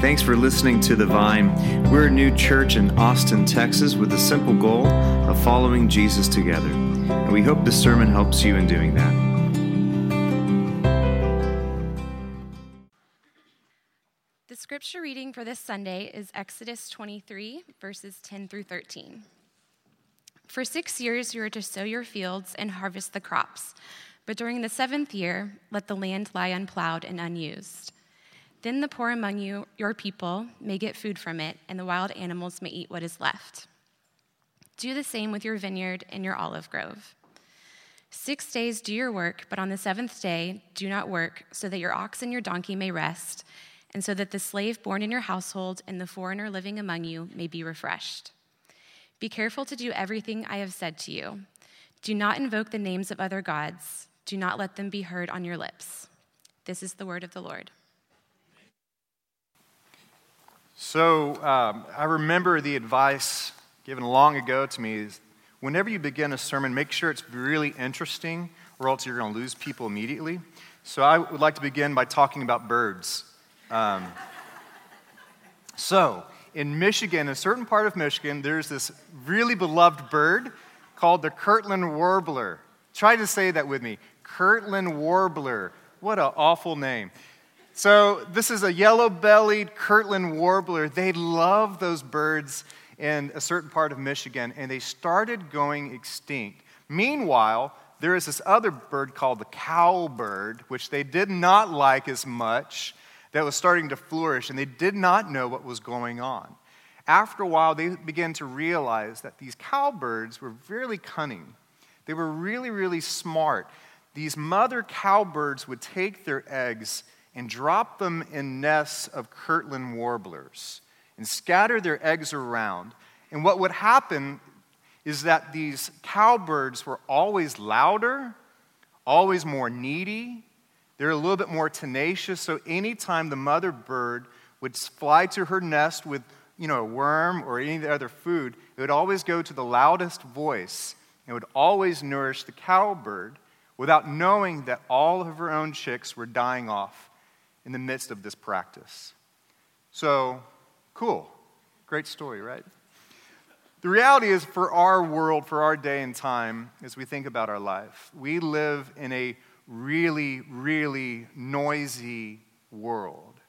Thanks for listening to The Vine. We're a new church in Austin, Texas, with the simple goal of following Jesus together. And we hope this sermon helps you in doing that. The scripture reading for this Sunday is Exodus 23, verses 10 through 13. For six years you are to sow your fields and harvest the crops, but during the seventh year, let the land lie unplowed and unused. Then the poor among you, your people, may get food from it, and the wild animals may eat what is left. Do the same with your vineyard and your olive grove. Six days do your work, but on the seventh day do not work, so that your ox and your donkey may rest, and so that the slave born in your household and the foreigner living among you may be refreshed. Be careful to do everything I have said to you. Do not invoke the names of other gods, do not let them be heard on your lips. This is the word of the Lord. So um, I remember the advice given long ago to me is whenever you begin a sermon, make sure it's really interesting, or else you're going to lose people immediately. So I would like to begin by talking about birds. Um, so in Michigan, a certain part of Michigan, there's this really beloved bird called the Kirtland warbler. Try to say that with me. Kirtland warbler. What an awful name. So, this is a yellow bellied Kirtland warbler. They love those birds in a certain part of Michigan, and they started going extinct. Meanwhile, there is this other bird called the cowbird, which they did not like as much, that was starting to flourish, and they did not know what was going on. After a while, they began to realize that these cowbirds were really cunning. They were really, really smart. These mother cowbirds would take their eggs and drop them in nests of Kirtland warblers and scatter their eggs around. And what would happen is that these cowbirds were always louder, always more needy. They're a little bit more tenacious. So anytime the mother bird would fly to her nest with you know, a worm or any other food, it would always go to the loudest voice and would always nourish the cowbird without knowing that all of her own chicks were dying off in the midst of this practice. So, cool. Great story, right? The reality is, for our world, for our day and time, as we think about our life, we live in a really, really noisy world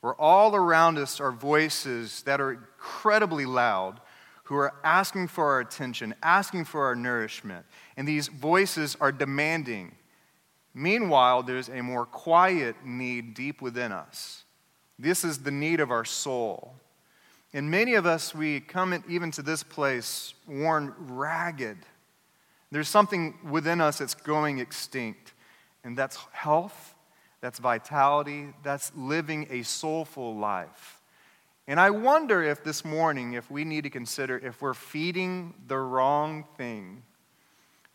where all around us are voices that are incredibly loud who are asking for our attention, asking for our nourishment. And these voices are demanding Meanwhile, there's a more quiet need deep within us. This is the need of our soul. And many of us, we come even to this place worn ragged. There's something within us that's going extinct, and that's health, that's vitality, that's living a soulful life. And I wonder if this morning, if we need to consider if we're feeding the wrong thing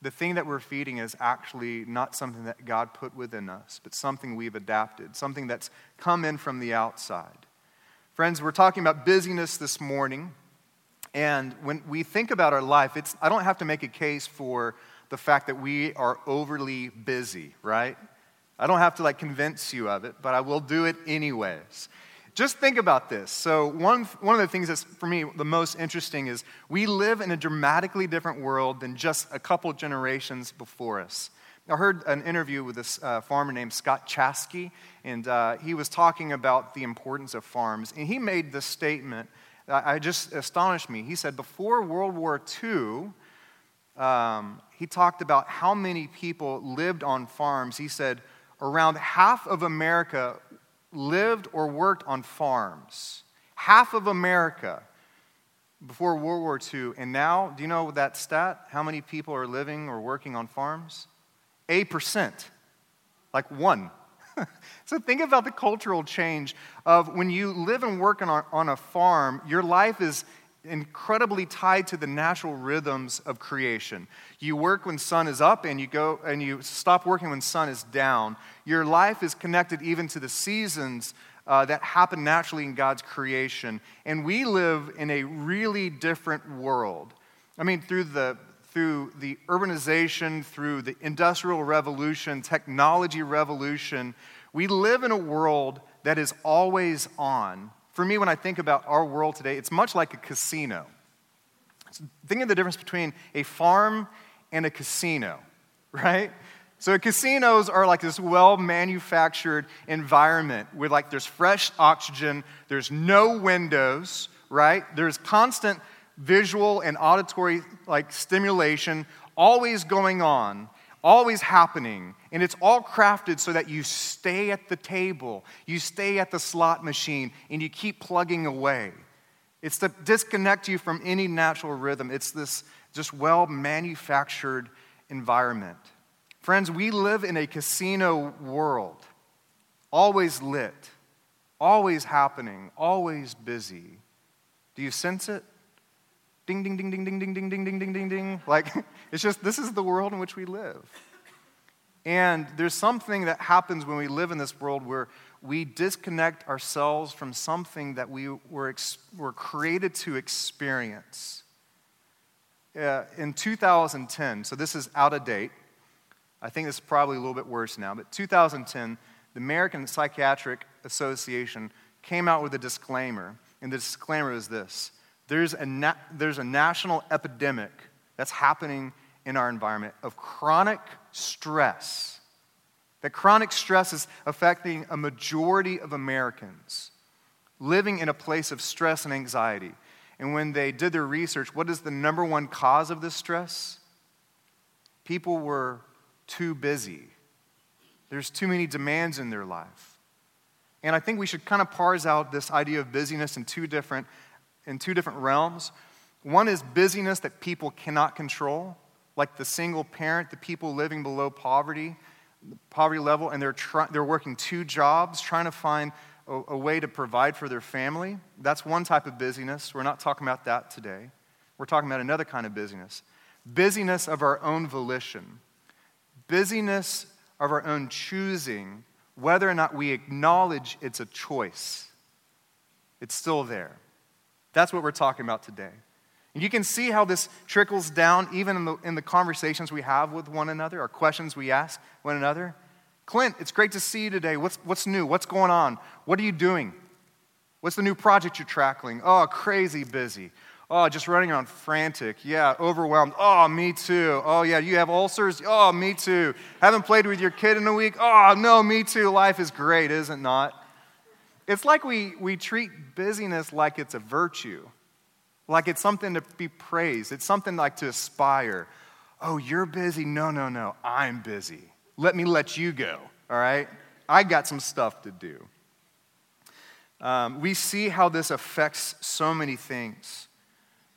the thing that we're feeding is actually not something that God put within us, but something we've adapted, something that's come in from the outside. Friends, we're talking about busyness this morning. And when we think about our life, it's, I don't have to make a case for the fact that we are overly busy, right? I don't have to like convince you of it, but I will do it anyways just think about this. So, one, one of the things that's for me the most interesting is we live in a dramatically different world than just a couple generations before us. I heard an interview with this uh, farmer named Scott Chaskey, and uh, he was talking about the importance of farms. And he made this statement that I just astonished me. He said, Before World War II, um, he talked about how many people lived on farms. He said, around half of America lived or worked on farms. Half of America before World War II. And now, do you know that stat? How many people are living or working on farms? 8%. Like one. so think about the cultural change of when you live and work on a farm, your life is incredibly tied to the natural rhythms of creation. You work when sun is up and you go and you stop working when sun is down. Your life is connected even to the seasons uh, that happen naturally in God's creation. And we live in a really different world. I mean, through the through the urbanization, through the industrial revolution, technology revolution, we live in a world that is always on For me, when I think about our world today, it's much like a casino. Think of the difference between a farm and a casino, right? So casinos are like this well manufactured environment where like there's fresh oxygen, there's no windows, right? There's constant visual and auditory like stimulation always going on, always happening, and it's all crafted so that you stay at the table, you stay at the slot machine, and you keep plugging away. It's to disconnect you from any natural rhythm. It's this just well manufactured environment. Friends, we live in a casino world, always lit, always happening, always busy. Do you sense it? Ding, ding, ding, ding, ding, ding, ding, ding, ding, ding, ding, ding. Like, it's just, this is the world in which we live. And there's something that happens when we live in this world where we disconnect ourselves from something that we were, ex- were created to experience. Uh, in 2010, so this is out of date, I think this is probably a little bit worse now, but 2010, the American Psychiatric Association came out with a disclaimer, and the disclaimer is this there's a, na- there's a national epidemic that's happening in our environment of chronic stress. That chronic stress is affecting a majority of Americans living in a place of stress and anxiety. And when they did their research, what is the number one cause of this stress? People were too busy. There's too many demands in their life. And I think we should kind of parse out this idea of busyness in two different in two different realms. One is busyness that people cannot control, like the single parent, the people living below poverty, poverty level, and they're, try, they're working two jobs trying to find a, a way to provide for their family. That's one type of busyness. We're not talking about that today. We're talking about another kind of busyness busyness of our own volition, busyness of our own choosing, whether or not we acknowledge it's a choice. It's still there. That's what we're talking about today. And you can see how this trickles down even in the, in the conversations we have with one another, or questions we ask one another. Clint, it's great to see you today. What's, what's new? What's going on? What are you doing? What's the new project you're tackling? Oh, crazy busy. Oh, just running around frantic. Yeah, overwhelmed. Oh, me too. Oh, yeah, you have ulcers? Oh, me too. Haven't played with your kid in a week? Oh, no, me too. Life is great, is it not? It's like we, we treat busyness like it's a virtue, like it's something to be praised, it's something like to aspire. Oh, you're busy? No, no, no, I'm busy. Let me let you go, all right? I got some stuff to do. Um, we see how this affects so many things.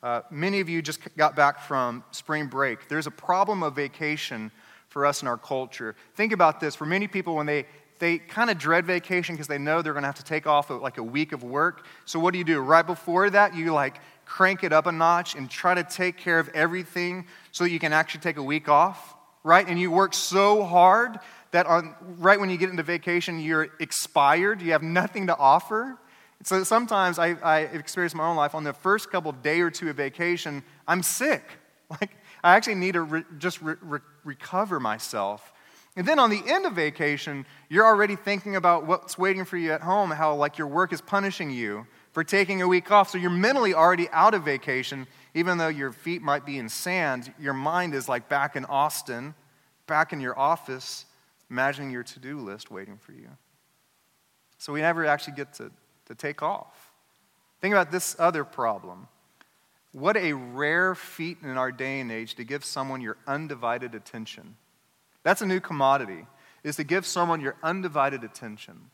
Uh, many of you just got back from spring break. There's a problem of vacation for us in our culture. Think about this. For many people, when they they kind of dread vacation because they know they're going to have to take off a, like a week of work. So what do you do? Right before that, you like crank it up a notch and try to take care of everything so that you can actually take a week off, right? And you work so hard that on right when you get into vacation, you're expired. You have nothing to offer. So sometimes I, I experience my own life on the first couple day or two of vacation, I'm sick. Like I actually need to re- just re- re- recover myself and then on the end of vacation, you're already thinking about what's waiting for you at home, how like your work is punishing you for taking a week off. So you're mentally already out of vacation, even though your feet might be in sand. Your mind is like back in Austin, back in your office, imagining your to do list waiting for you. So we never actually get to, to take off. Think about this other problem. What a rare feat in our day and age to give someone your undivided attention. That's a new commodity, is to give someone your undivided attention.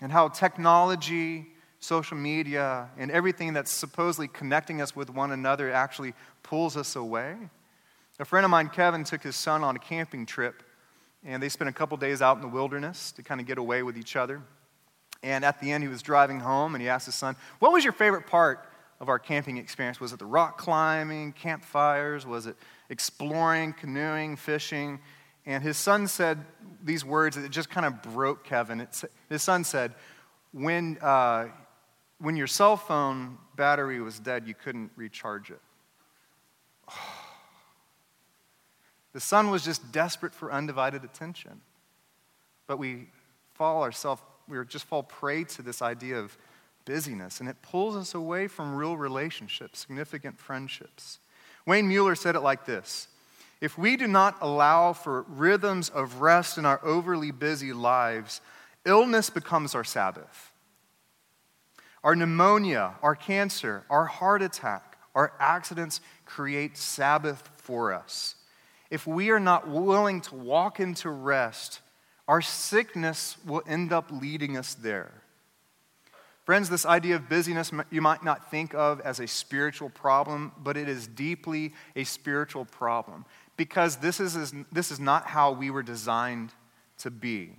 And how technology, social media, and everything that's supposedly connecting us with one another actually pulls us away. A friend of mine, Kevin, took his son on a camping trip, and they spent a couple days out in the wilderness to kind of get away with each other. And at the end, he was driving home, and he asked his son, What was your favorite part of our camping experience? Was it the rock climbing, campfires? Was it exploring, canoeing, fishing? And his son said these words that just kind of broke Kevin. It's, his son said, when, uh, when your cell phone battery was dead, you couldn't recharge it. The son was just desperate for undivided attention. But we fall ourselves, we just fall prey to this idea of busyness, and it pulls us away from real relationships, significant friendships. Wayne Muller said it like this If we do not allow for rhythms of rest in our overly busy lives, illness becomes our Sabbath. Our pneumonia, our cancer, our heart attack, our accidents create Sabbath for us. If we are not willing to walk into rest, our sickness will end up leading us there. Friends, this idea of busyness you might not think of as a spiritual problem, but it is deeply a spiritual problem because this is, this is not how we were designed to be.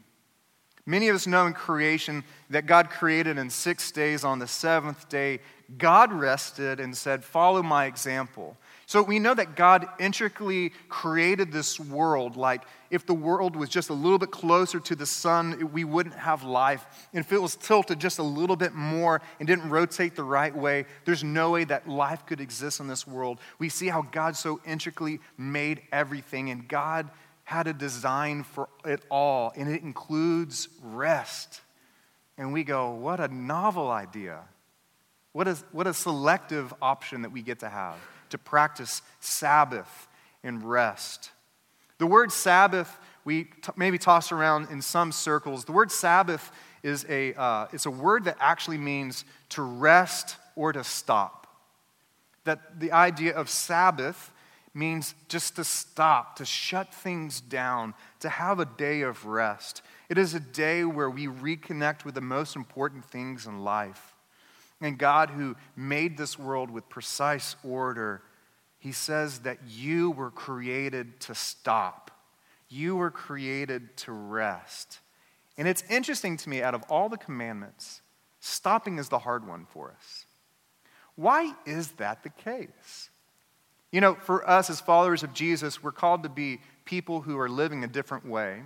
Many of us know in creation that God created in six days. On the seventh day, God rested and said, Follow my example. So we know that God intricately created this world. Like if the world was just a little bit closer to the sun, we wouldn't have life. And if it was tilted just a little bit more and didn't rotate the right way, there's no way that life could exist in this world. We see how God so intricately made everything, and God had a design for it all, and it includes rest. And we go, what a novel idea. What a, what a selective option that we get to have to practice Sabbath and rest. The word Sabbath, we t- maybe toss around in some circles. The word Sabbath is a, uh, it's a word that actually means to rest or to stop. That the idea of Sabbath means just to stop, to shut things down, to have a day of rest. It is a day where we reconnect with the most important things in life. And God, who made this world with precise order, He says that you were created to stop. You were created to rest. And it's interesting to me, out of all the commandments, stopping is the hard one for us. Why is that the case? You know, for us as followers of Jesus, we're called to be people who are living a different way.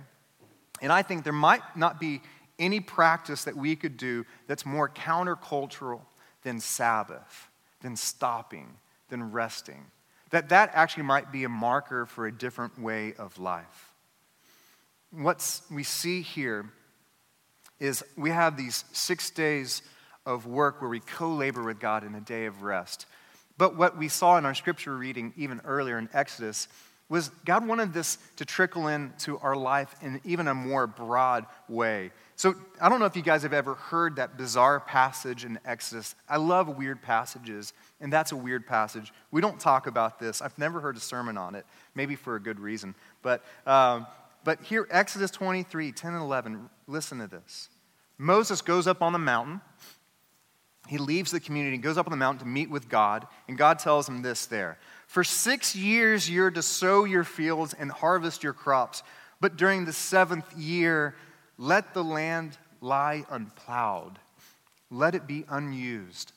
And I think there might not be any practice that we could do that's more countercultural than Sabbath, than stopping, than resting. That that actually might be a marker for a different way of life. What we see here is we have these six days of work where we co labor with God in a day of rest. But what we saw in our scripture reading even earlier in Exodus was God wanted this to trickle into our life in even a more broad way. So I don't know if you guys have ever heard that bizarre passage in Exodus. I love weird passages, and that's a weird passage. We don't talk about this. I've never heard a sermon on it, maybe for a good reason. But, um, but here, Exodus 23 10 and 11, listen to this. Moses goes up on the mountain. He leaves the community goes up on the mountain to meet with God, and God tells him this there for six years you're to sow your fields and harvest your crops, but during the seventh year, let the land lie unplowed, let it be unused.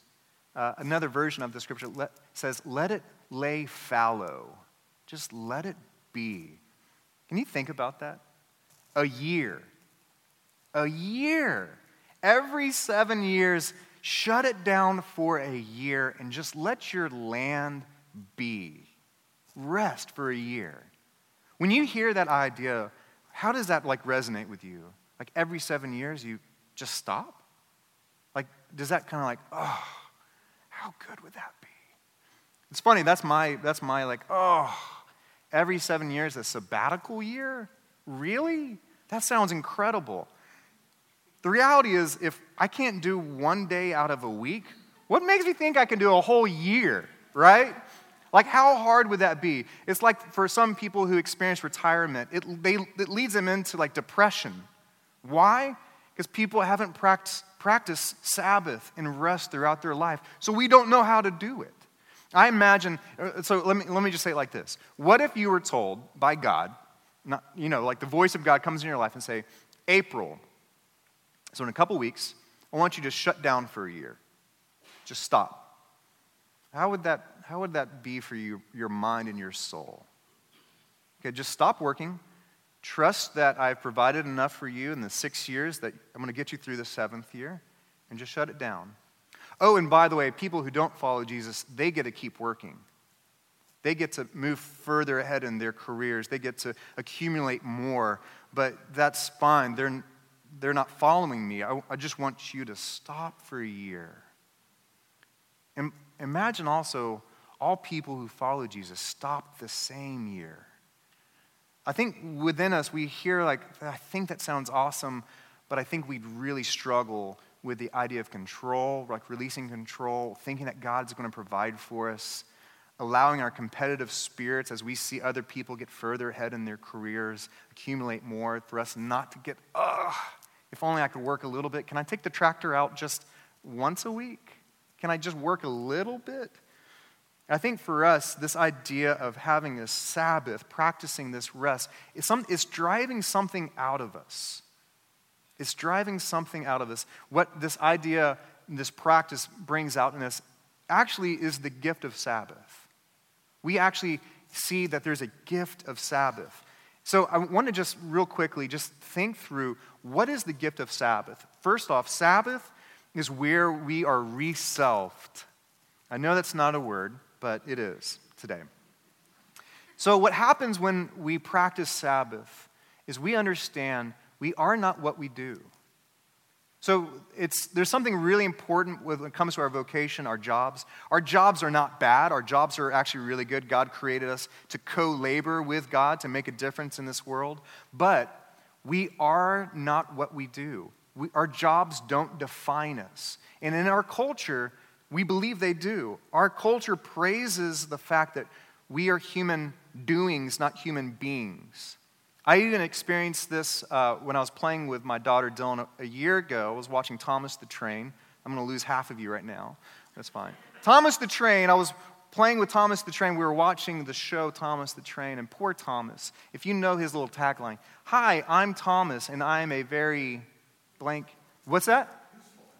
Uh, another version of the scripture let, says, let it lay fallow. Just let it be. Can you think about that? A year. A year. Every seven years, shut it down for a year and just let your land be. Rest for a year. When you hear that idea, how does that like resonate with you? Like every seven years you just stop? Like, does that kind of like, oh, how good would that be? It's funny, that's my that's my like, oh, every seven years a sabbatical year? Really? That sounds incredible. The reality is, if I can't do one day out of a week, what makes me think I can do a whole year, right? Like, how hard would that be? It's like for some people who experience retirement, it, they, it leads them into like depression. Why? Because people haven't practiced, practiced Sabbath and rest throughout their life. So we don't know how to do it. I imagine, uh, so let me, let me just say it like this. What if you were told by God, not, you know, like the voice of God comes in your life and say, April, so in a couple weeks, I want you to shut down for a year. Just stop. How would that how would that be for you, your mind and your soul? Okay, just stop working. Trust that I've provided enough for you in the six years that I'm going to get you through the seventh year, and just shut it down. Oh, and by the way, people who don't follow Jesus, they get to keep working. They get to move further ahead in their careers. They get to accumulate more, but that's fine. They're, they're not following me. I, I just want you to stop for a year. And imagine also all people who follow Jesus stopped the same year. I think within us, we hear, like, I think that sounds awesome, but I think we'd really struggle with the idea of control, like releasing control, thinking that God's going to provide for us, allowing our competitive spirits as we see other people get further ahead in their careers, accumulate more, for us not to get, ugh, if only I could work a little bit. Can I take the tractor out just once a week? Can I just work a little bit? I think for us, this idea of having a Sabbath, practicing this rest, is some, it's driving something out of us. It's driving something out of us. What this idea, this practice brings out in us actually is the gift of Sabbath. We actually see that there's a gift of Sabbath. So I want to just real quickly just think through what is the gift of Sabbath? First off, Sabbath is where we are reselfed. I know that's not a word, but it is today. So, what happens when we practice Sabbath is we understand we are not what we do. So it's, there's something really important when it comes to our vocation, our jobs. Our jobs are not bad. Our jobs are actually really good. God created us to co labor with God to make a difference in this world. But we are not what we do. We, our jobs don't define us. And in our culture, we believe they do. Our culture praises the fact that we are human doings, not human beings. I even experienced this uh, when I was playing with my daughter Dylan a, year ago. I was watching Thomas the Train. I'm going to lose half of you right now. That's fine. Thomas the Train, I was playing with Thomas the Train. We were watching the show Thomas the Train, and poor Thomas, if you know his little tagline Hi, I'm Thomas, and I am a very blank, what's that?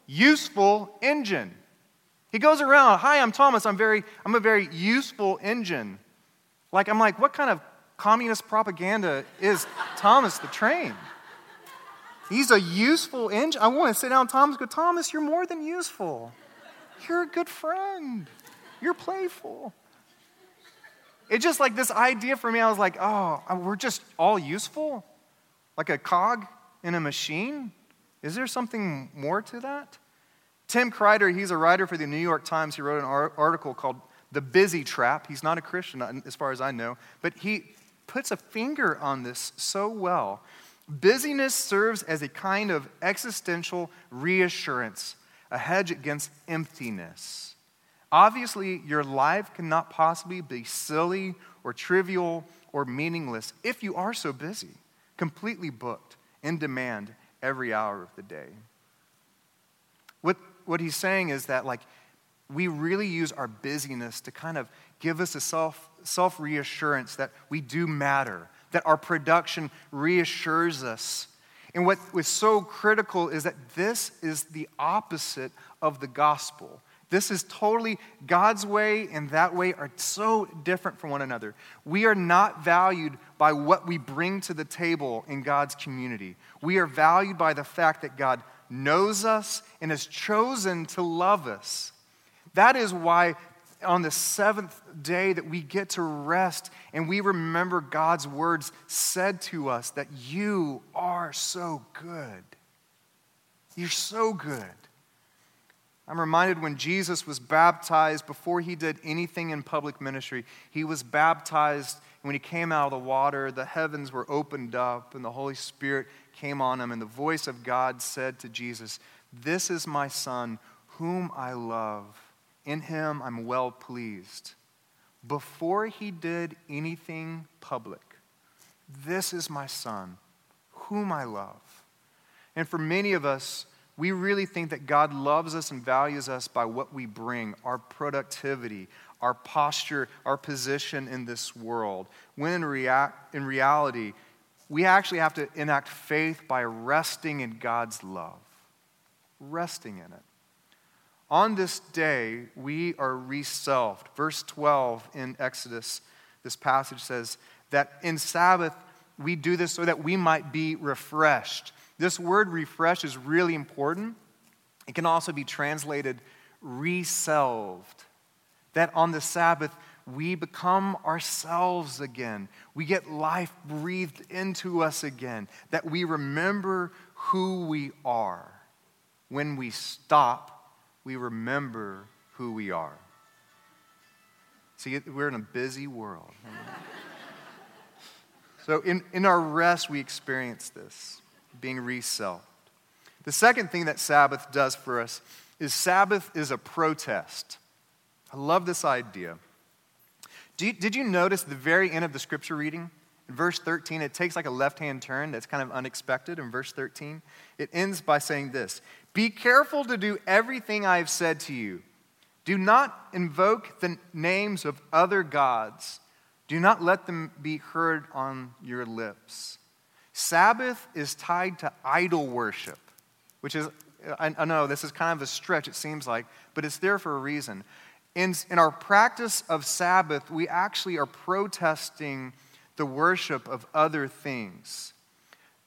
Useful, useful engine. He goes around, Hi, I'm Thomas, I'm, very, I'm a very useful engine. Like, I'm like, what kind of communist propaganda is Thomas the Train. He's a useful engine. I want to sit down Thomas go, Thomas, you're more than useful. You're a good friend. You're playful. It's just like this idea for me. I was like, oh, uh, we're just all useful? Like a cog in a machine? Is there something more to that? Tim Kreider, he's a writer for the New York Times. He wrote an article called The Busy Trap. He's not a Christian, uh, as far as I know, but he, puts a finger on this so well. Busyness serves as a kind of existential reassurance, a hedge against emptiness. Obviously, your life cannot possibly be silly or trivial or meaningless if you are so busy, completely booked, in demand every hour of the day. What, what he's saying is that, like, we really use our busyness to kind of give us a self self reassurance that we do matter, that our production reassures us. And what was so critical is that this is the opposite of the gospel. This is totally God's way and that way are so different from one another. We are not valued by what we bring to the table in God's community. We are valued by the fact that God knows us and has chosen to love us. That is why on the seventh day that we get to rest and we remember God's words said to us that you are so good. You're so good. I'm reminded when Jesus was baptized, before he did anything in public ministry, he was baptized. When he came out of the water, the heavens were opened up and the Holy Spirit came on him. And the voice of God said to Jesus, This is my Son, whom I love in him I'm well pleased. Before he did anything public, this is my son, whom I love. And for many of us, we really think that God loves us and values us by what we bring, our productivity, our posture, our position in this world. When in, rea- in reality, we actually have to enact faith by resting in God's love, resting in it. On this day, we are reselfed. Verse 12 in Exodus, this passage says that in Sabbath, we do this so that we might be refreshed. This word refresh is really important. It can also be translated reselfed. That on the Sabbath, we become ourselves again. We get life breathed into us again. That we remember who we are. When we stop, we remember who we are. See, we're in a busy world. so, in, in our rest, we experience this being reselfed. The second thing that Sabbath does for us is Sabbath is a protest. I love this idea. You, did you notice the very end of the scripture reading? In verse 13, it takes like a left hand turn that's kind of unexpected. In verse 13, it ends by saying this Be careful to do everything I have said to you. Do not invoke the names of other gods, do not let them be heard on your lips. Sabbath is tied to idol worship, which is, I, I know this is kind of a stretch, it seems like, but it's there for a reason. In, in our practice of Sabbath, we actually are protesting the worship of other things.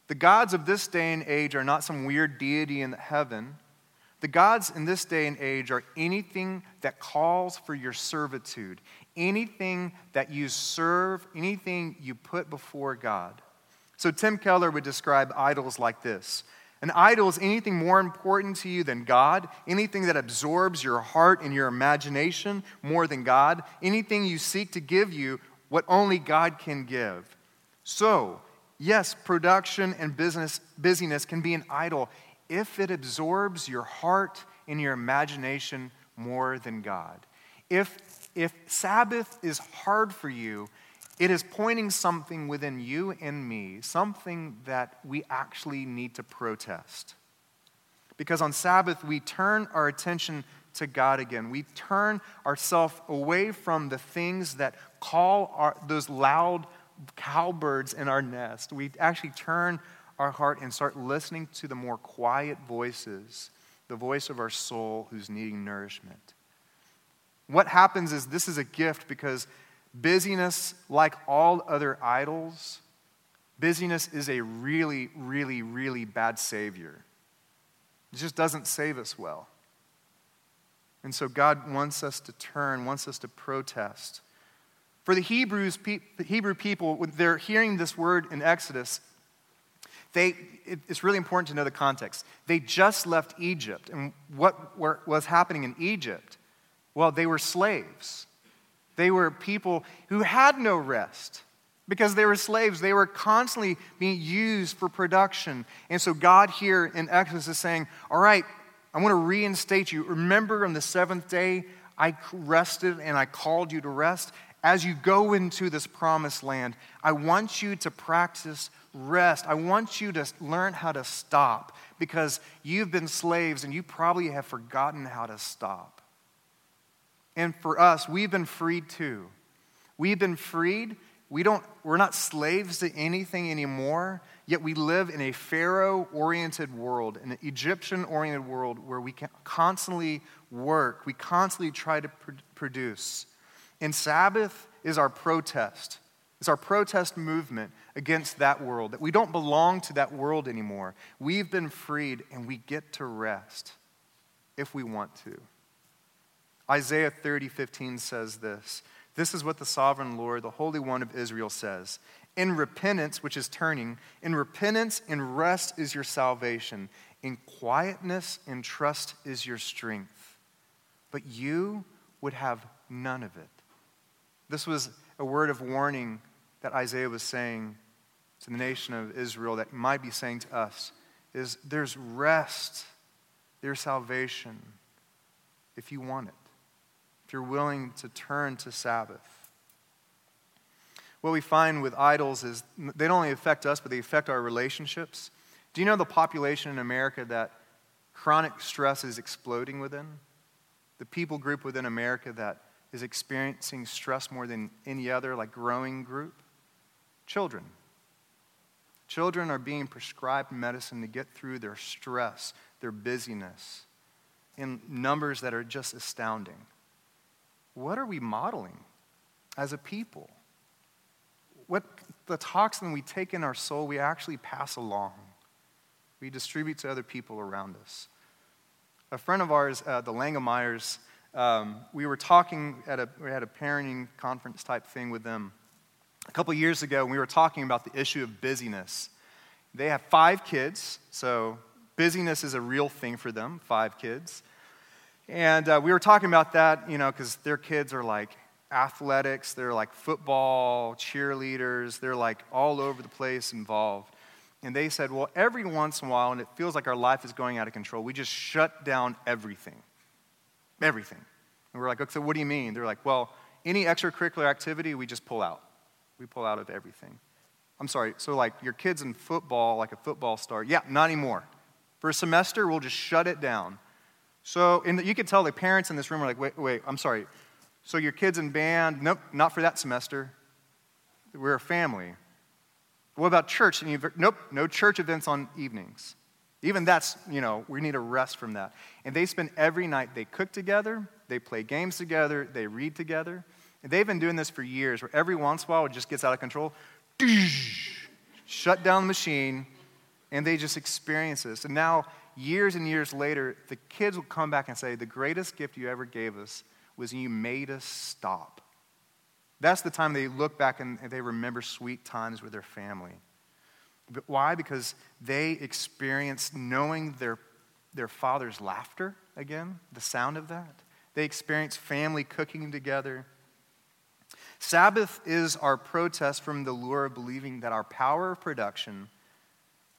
The gods of this day and age are not some weird deity in heaven. The gods in this day and age are anything that calls for your servitude, anything that you serve, anything you put before God. So Tim Keller would describe idols like this An idol is anything more important to you than God, anything that absorbs your heart and your imagination more than God, anything you seek to give you what only God can give. So, yes, production and business busyness can be an idol if it absorbs your heart and your imagination more than God. If, if Sabbath is hard for you, it is pointing something within you and me, something that we actually need to protest. Because on Sabbath, we turn our attention to God again. We turn ourselves away from the things that call our, those loud cowbirds in our nest. We actually turn our heart and start listening to the more quiet voices, the voice of our soul who's needing nourishment. What happens is this is a gift because busyness, like all other idols, busyness is a really, really, really bad savior. It just doesn't save us well. And so God wants us to turn, wants us to protest. For the Hebrews, the Hebrew people, when they're hearing this word in Exodus, they, it's really important to know the context. They just left Egypt. And what was happening in Egypt? Well, they were slaves. They were people who had no rest. Because they were slaves, they were constantly being used for production. And so, God here in Exodus is saying, All right, I want to reinstate you. Remember, on the seventh day, I rested and I called you to rest. As you go into this promised land, I want you to practice rest. I want you to learn how to stop because you've been slaves and you probably have forgotten how to stop. And for us, we've been freed too. We've been freed. We don't, we're not slaves to anything anymore, yet we live in a Pharaoh oriented world, an Egyptian oriented world where we constantly work, we constantly try to pr- produce. And Sabbath is our protest. It's our protest movement against that world, that we don't belong to that world anymore. We've been freed and we get to rest if we want to. Isaiah 30, 15 says this This is what the sovereign Lord, the Holy One of Israel, says. In repentance, which is turning, in repentance and rest is your salvation. In quietness and trust is your strength. But you would have none of it. This was a word of warning that Isaiah was saying to the nation of Israel that might be saying to us is there's rest, there's salvation if you want it, if you're willing to turn to Sabbath. What we find with idols is they don't only affect us, but they affect our relationships. Do you know the population in America that chronic stress is exploding within? The people group within America that is experiencing stress more than any other, like growing group? Children. Children are being prescribed medicine to get through their stress, their busyness, in numbers that are just astounding. What are we modeling as a people? What the toxin we take in our soul, we actually pass along. We distribute to other people around us. A friend of ours, uh, the Langemeyers, um, we were talking at a, we had a parenting conference type thing with them a couple years ago, we were talking about the issue of busyness. They have five kids, so busyness is a real thing for them, five kids. And uh, we were talking about that, you know, because their kids are like athletics, they're like football, cheerleaders, they're like all over the place involved. And they said, well, every once in a while, and it feels like our life is going out of control, we just shut down everything. Everything. And we're like, okay, so what do you mean? They're like, well, any extracurricular activity, we just pull out. We pull out of everything. I'm sorry, so like your kids in football, like a football star, yeah, not anymore. For a semester, we'll just shut it down. So, and you can tell the parents in this room are like, wait, wait, I'm sorry. So your kids in band, nope, not for that semester. We're a family. What about church? Nope, no church events on evenings. Even that's, you know, we need a rest from that. And they spend every night, they cook together, they play games together, they read together. And they've been doing this for years, where every once in a while it just gets out of control. Shut down the machine, and they just experience this. And now, years and years later, the kids will come back and say, The greatest gift you ever gave us was you made us stop. That's the time they look back and they remember sweet times with their family. But why? Because they experienced knowing their, their father's laughter again, the sound of that. They experienced family cooking together. Sabbath is our protest from the lure of believing that our power of production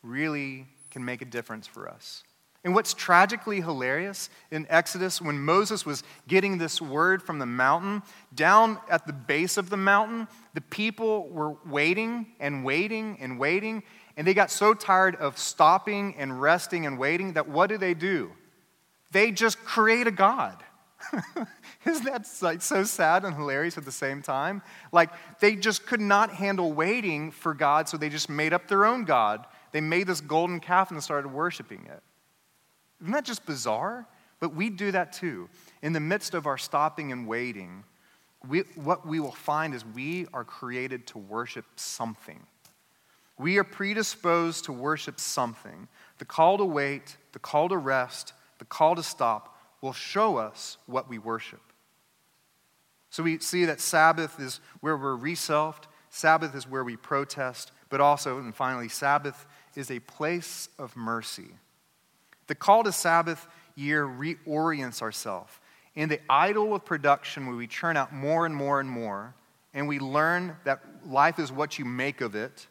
really can make a difference for us. And what's tragically hilarious in Exodus, when Moses was getting this word from the mountain, down at the base of the mountain, the people were waiting and waiting and waiting, and they got so tired of stopping and resting and waiting that what do they do? They just create a God. Isn't that like so sad and hilarious at the same time? Like they just could not handle waiting for God, so they just made up their own God. They made this golden calf and started worshiping it. Isn't that just bizarre? But we do that too. In the midst of our stopping and waiting, we, what we will find is we are created to worship something. We are predisposed to worship something. The call to wait, the call to rest, the call to stop will show us what we worship. So we see that Sabbath is where we're reselfed, Sabbath is where we protest, but also, and finally, Sabbath is a place of mercy. The call to Sabbath year reorients ourselves in the idol of production where we churn out more and more and more, and we learn that life is what you make of it.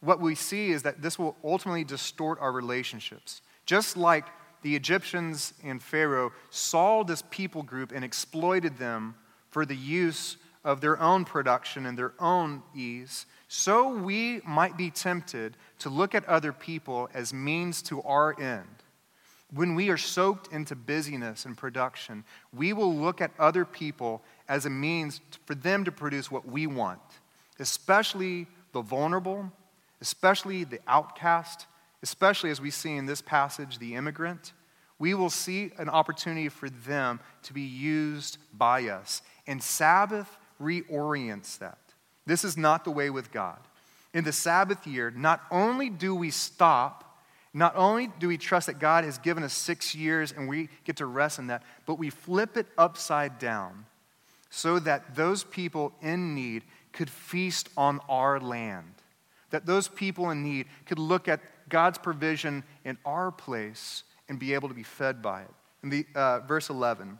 What we see is that this will ultimately distort our relationships. Just like the Egyptians and Pharaoh saw this people group and exploited them for the use of their own production and their own ease, so we might be tempted to look at other people as means to our end. When we are soaked into busyness and production, we will look at other people as a means for them to produce what we want, especially the vulnerable, especially the outcast, especially as we see in this passage, the immigrant. We will see an opportunity for them to be used by us. And Sabbath reorients that. This is not the way with God. In the Sabbath year, not only do we stop, not only do we trust that God has given us six years and we get to rest in that, but we flip it upside down so that those people in need could feast on our land. That those people in need could look at God's provision in our place and be able to be fed by it. In the, uh, verse 11,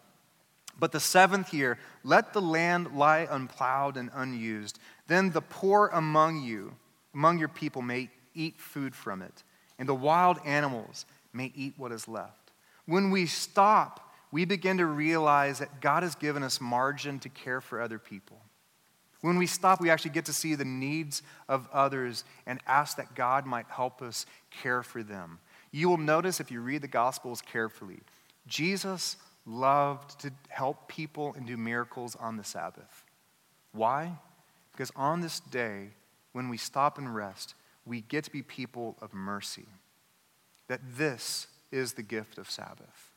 but the seventh year, let the land lie unplowed and unused. Then the poor among you, among your people, may eat food from it, and the wild animals may eat what is left. When we stop, we begin to realize that God has given us margin to care for other people. When we stop, we actually get to see the needs of others and ask that God might help us care for them. You will notice if you read the Gospels carefully, Jesus loved to help people and do miracles on the Sabbath. Why? Because on this day, when we stop and rest, we get to be people of mercy. That this is the gift of Sabbath.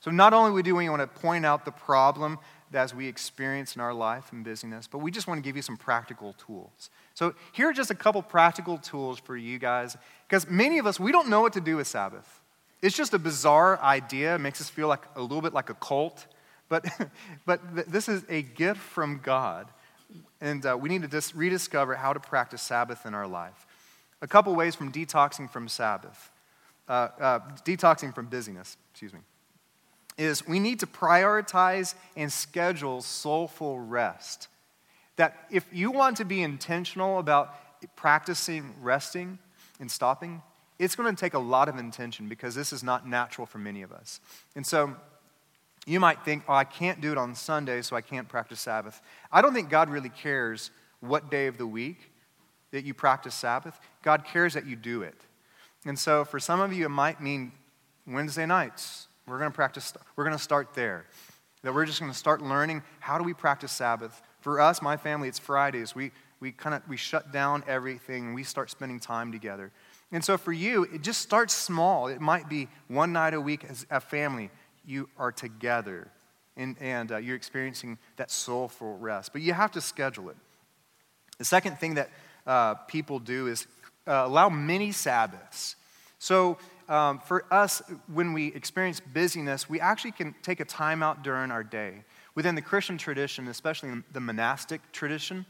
So, not only we do we want to point out the problem as we experience in our life and busyness, but we just want to give you some practical tools. So, here are just a couple practical tools for you guys, because many of us, we don't know what to do with Sabbath. It's just a bizarre idea. It makes us feel like a little bit like a cult. But, but this is a gift from God. And uh, we need to just rediscover how to practice Sabbath in our life. A couple ways from detoxing from Sabbath, uh, uh, detoxing from busyness, excuse me, is we need to prioritize and schedule soulful rest. That if you want to be intentional about practicing resting and stopping, it's going to take a lot of intention because this is not natural for many of us. And so you might think, oh, I can't do it on Sunday, so I can't practice Sabbath. I don't think God really cares what day of the week that you practice Sabbath. God cares that you do it. And so for some of you, it might mean Wednesday nights. We're going to practice, we're going to start there. That we're just going to start learning how do we practice Sabbath. For us, my family, it's Fridays. We, we kind of we shut down everything we start spending time together. And so for you, it just starts small. It might be one night a week as a family, you are together and, and uh, you're experiencing that soulful rest. But you have to schedule it. The second thing that uh, people do is uh, allow mini Sabbaths. So um, for us, when we experience busyness, we actually can take a time out during our day. Within the Christian tradition, especially the monastic tradition,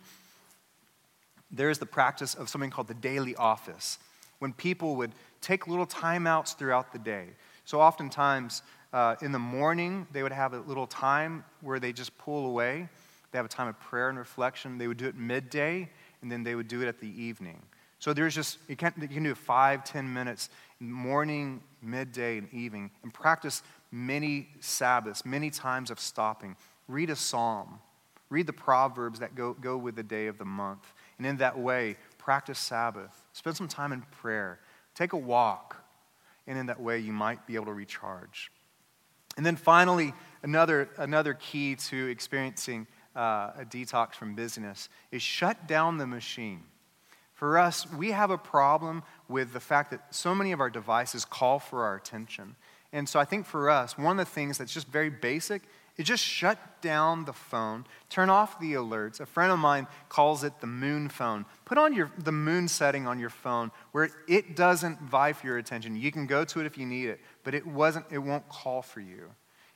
there is the practice of something called the daily office when people would take little timeouts throughout the day. So, oftentimes uh, in the morning, they would have a little time where they just pull away. They have a time of prayer and reflection. They would do it midday, and then they would do it at the evening. So, there's just, you can, you can do five, ten minutes morning, midday, and evening, and practice many Sabbaths, many times of stopping. Read a psalm. Read the proverbs that go, go with the day of the month. And in that way, practice Sabbath. Spend some time in prayer. Take a walk. And in that way, you might be able to recharge. And then finally, another, another key to experiencing uh, a detox from busyness is shut down the machine. For us, we have a problem with the fact that so many of our devices call for our attention. And so I think for us, one of the things that's just very basic is just shut down the phone, turn off the alerts. A friend of mine calls it the moon phone. Put on your, the moon setting on your phone where it doesn't vie for your attention. You can go to it if you need it, but it, wasn't, it won't call for you.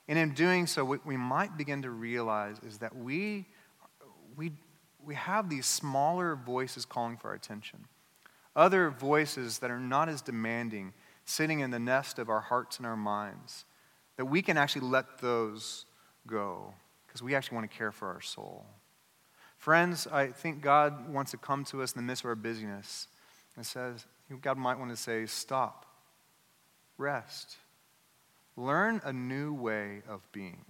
And in doing so, what we might begin to realize is that we, we, we have these smaller voices calling for our attention. Other voices that are not as demanding, sitting in the nest of our hearts and our minds, that we can actually let those go because we actually want to care for our soul. Friends, I think God wants to come to us in the midst of our busyness and says, God might want to say, stop, rest, learn a new way of being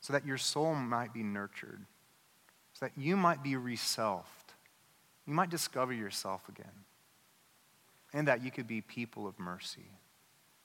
so that your soul might be nurtured, so that you might be reselfed. You might discover yourself again, and that you could be people of mercy.